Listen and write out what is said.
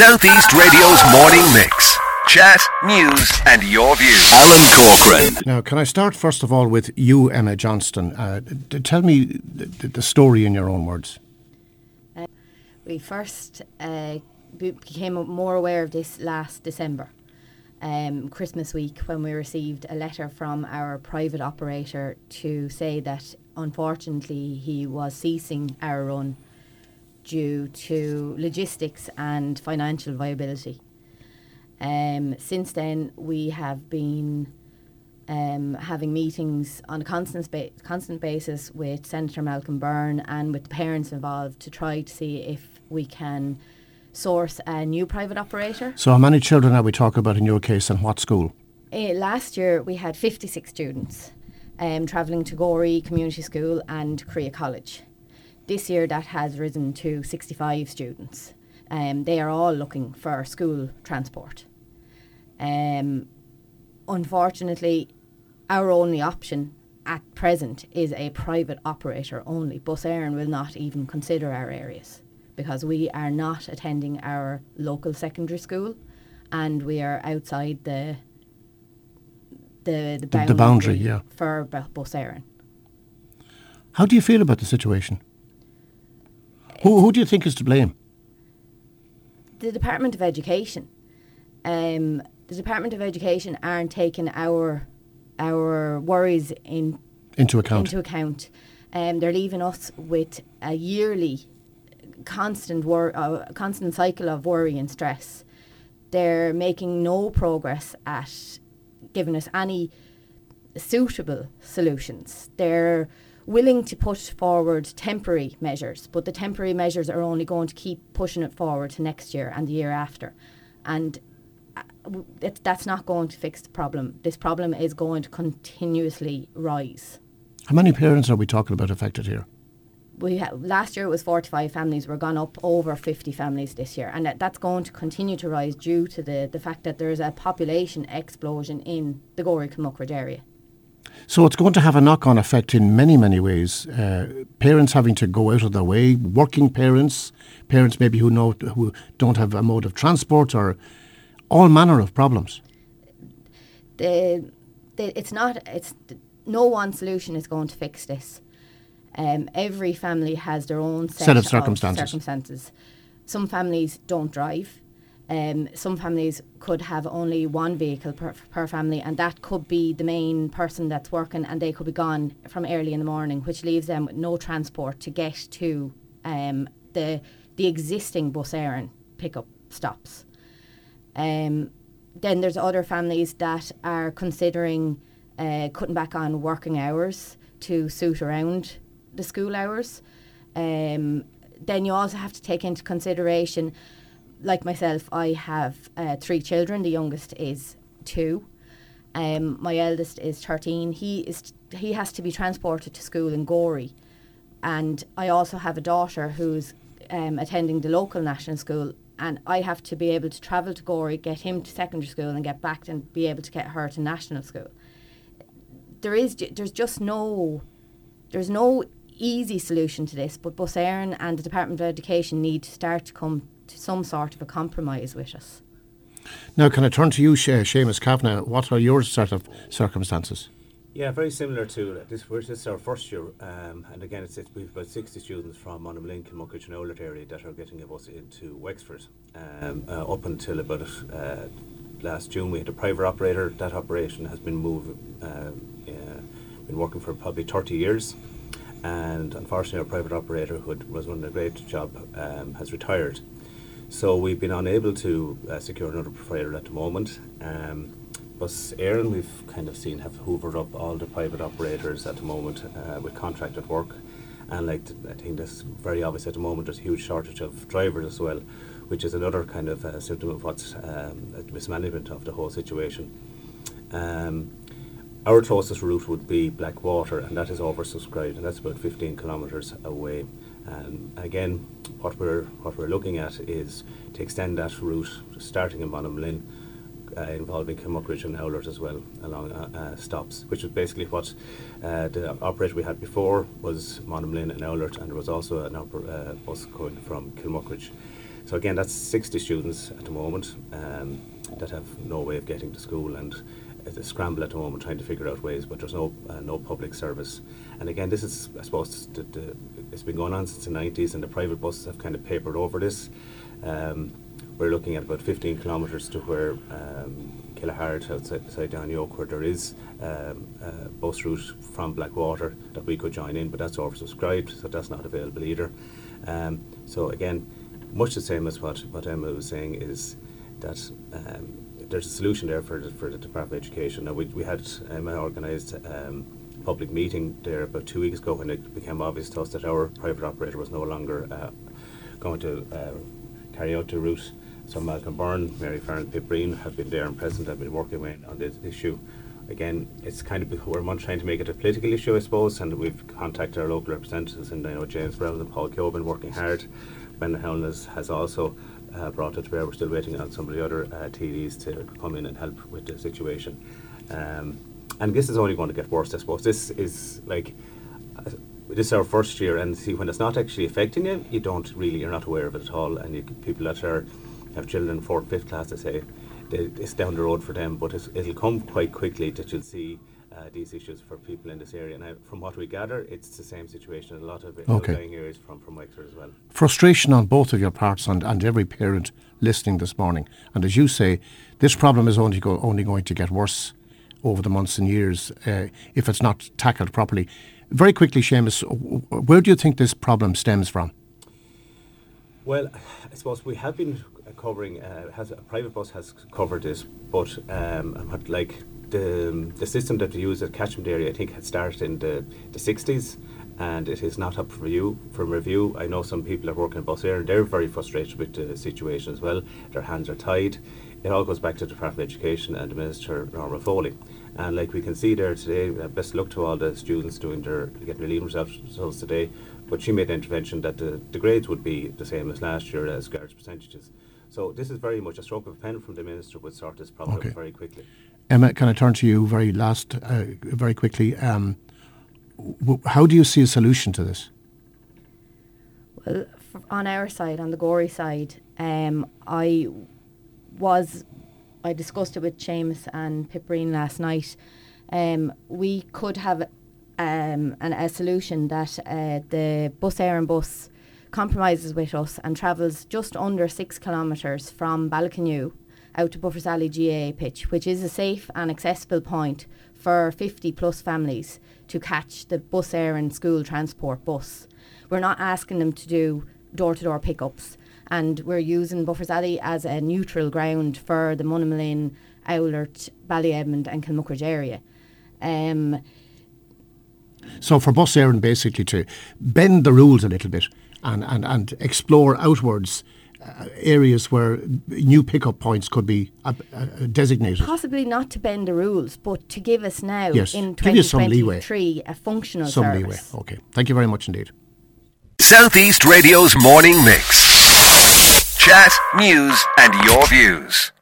Southeast Radio's morning mix. Chat, news, and your views. Alan Corcoran. Now, can I start first of all with you, Emma Johnston? Uh, d- tell me the, the story in your own words. We first uh, became more aware of this last December, um, Christmas week, when we received a letter from our private operator to say that unfortunately he was ceasing our run due to logistics and financial viability. Um, since then, we have been um, having meetings on a constant, ba- constant basis with Senator Malcolm Byrne and with the parents involved to try to see if we can source a new private operator. So, how many children are we talking about in your case and what school? Uh, last year, we had 56 students um, travelling to Gorey Community School and Creagh College. This year, that has risen to 65 students. Um, they are all looking for school transport. Um, unfortunately, our only option at present is a private operator only. Bus Éireann will not even consider our areas because we are not attending our local secondary school and we are outside the the the boundary, the boundary, yeah. for Bu- Bus Éireann. How do you feel about the situation? Who, who do you think is to blame? the Department of Education, um, the Department of Education aren't taking our our worries in Into account. into account. Um, they're leaving us with a yearly constant wor- uh, constant cycle of worry and stress. They're making no progress at giving us any suitable solutions. They're willing to put forward temporary measures, but the temporary measures are only going to keep pushing it forward to next year and the year after. And uh, it, that's not going to fix the problem. This problem is going to continuously rise. How many parents are we talking about affected here? we ha- last year it was 45 families. We're gone up over 50 families this year, and that, that's going to continue to rise due to the, the fact that there's a population explosion in the Gorey Kilmuckridge area. So it's going to have a knock-on effect in many, many ways. Uh, parents having to go out of their way, working parents, parents maybe who know who don't have a mode of transport, or all manner of problems. The, the it's not it's no one solution is going to fix this. Um, every family has their own set, Set of circumstances. circumstances. Some families don't drive. Um, some families could have only one vehicle per, per family, and that could be the main person that's working, and they could be gone from early in the morning, which leaves them with no transport to get to um, the the existing bus Éireann pickup stops. Um, then there's other families that are considering uh, cutting back on working hours to suit around the school hours. Um, then you also have to take into consideration, like myself, I have uh, three children. The youngest is two. Um, my eldest is 13. He is he has to be transported to school in Gorey, and I also have a daughter who's um, attending the local national school, and I have to be able to travel to Gorey, get him to secondary school, and get back and be able to get her to national school. There is there's just no there's no easy solution to this, but Bus Éireann and the Department of Education need to start to come to some sort of a compromise with us. Now, can I turn to you, She- Seamus Kavanagh? What are your sort of circumstances? Yeah, very similar to uh, this. We're, this is our first year, um, and again, it's, it's we've about sixty students from Monamolin, Kilmuckridge, and Oulart area that are getting a bus into Wexford. Um, uh, up until about uh, last June, we had a private operator. That operation has been moved, um, uh, been working for probably thirty years, and unfortunately, our private operator, who was doing a great job, um, has retired. So we've been unable to uh, secure another provider at the moment. Um, Bus Éireann, we've kind of seen have hoovered up all the private operators at the moment uh, with contracted work, and like I think that's very obvious at the moment. There's a huge shortage of drivers as well, which is another kind of uh, symptom of what's um, mismanagement of the whole situation. Um, our closest route would be Blackwater, and that is oversubscribed, and that's about 15 kilometres away. And again, what we're what we're looking at is to extend that route, starting in Bonham uh, involving Kilmuckridge and Oulart as well, along uh, uh, stops, which is basically what uh, the operator we had before was Monaghan and Oulart, and there was also an oper- uh, bus going from Kilmuckridge. So again, that's 60 students at the moment um, that have no way of getting to school and a scramble at the moment trying to figure out ways, but there's no uh, no public service. And again, this is, I suppose, the, the, it's been going on since the 90s, and the private buses have kind of papered over this. Um, we're looking at about 15 kilometres to where um, Killahart, outside, outside Down Yoke, where there is um, a bus route from Blackwater that we could join in, but that's oversubscribed, so that's not available either. Um, so again, much the same as what, what Emma was saying is that um, there's a solution there for the, for the Department of Education. Now we, we had Emma organised um, public meeting there about two weeks ago when it became obvious to us that our private operator was no longer uh, going to uh, carry out the route. So Malcolm Byrne, Mary Farron, Pip Breen have been there and present, have been working on this issue. Again, it's kind of we're trying to make it a political issue, I suppose, and we've contacted our local representatives, and I know James Browne and Paul been working hard. Ben has, has also uh, brought it to bear. We're still waiting on some of the other uh, TDs to come in and help with the situation. Um, and this is only going to get worse, I suppose. This is like uh, this is our first year, and see when it's not actually affecting you, you don't really you're not aware of it at all. And you, people that are have children fourth, fifth class, they say they, it's down the road for them, but it'll come quite quickly that you'll see. Uh, these issues for people in this area. And from what we gather, it's the same situation in a lot of okay. outlying areas from, from Wexford as well. Frustration on both of your parts and, and every parent listening this morning. And as you say, this problem is only, go, only going to get worse over the months and years uh, if it's not tackled properly. Very quickly, Seamus, where do you think this problem stems from? Well, I suppose we have been covering, uh, has a private bus has covered this, but um, like the the system that we use at catchment area, I think had started in the the 60s, and it is not up for review. From review, I know some people are working in Bus Éireann, and they're very frustrated with the situation as well. Their hands are tied it all goes back to the Department of Education and the Minister Norma Foley. And like we can see there today, uh, best luck to all the students doing their getting their leaving results today. But she made an intervention that the, the grades would be the same as last year as regards percentages. So this is very much a stroke of a pen from the minister would sort this problem okay. very quickly. Emma, can I turn to you very last, uh, very quickly? Um, w- how do you see a solution to this? Well, on our side, on the Gorey side, um, I was I discussed it with James and Pip Breen last night. Um, we could have um, an, a solution that uh, the Bus Éireann bus compromises with us and travels just under six kilometres from Ballycanew out to Buffers Alley GAA pitch, which is a safe and accessible point for 50 plus families to catch the Bus Éireann school transport bus. We're not asking them to do door to door pickups and we're using Buffers Alley as a neutral ground for the Monamolin, Oulart, Ballydemond and Kilmuckridge area. Um, so for Bus Éireann basically to bend the rules a little bit and, and, and explore outwards areas where new pickup points could be uh, uh, designated. Possibly not to bend the rules, but to give us now yes, in 2023 a functional some service. leeway. Okay, thank you very much indeed. Southeast Radio's morning mix. Chat, news, and your views.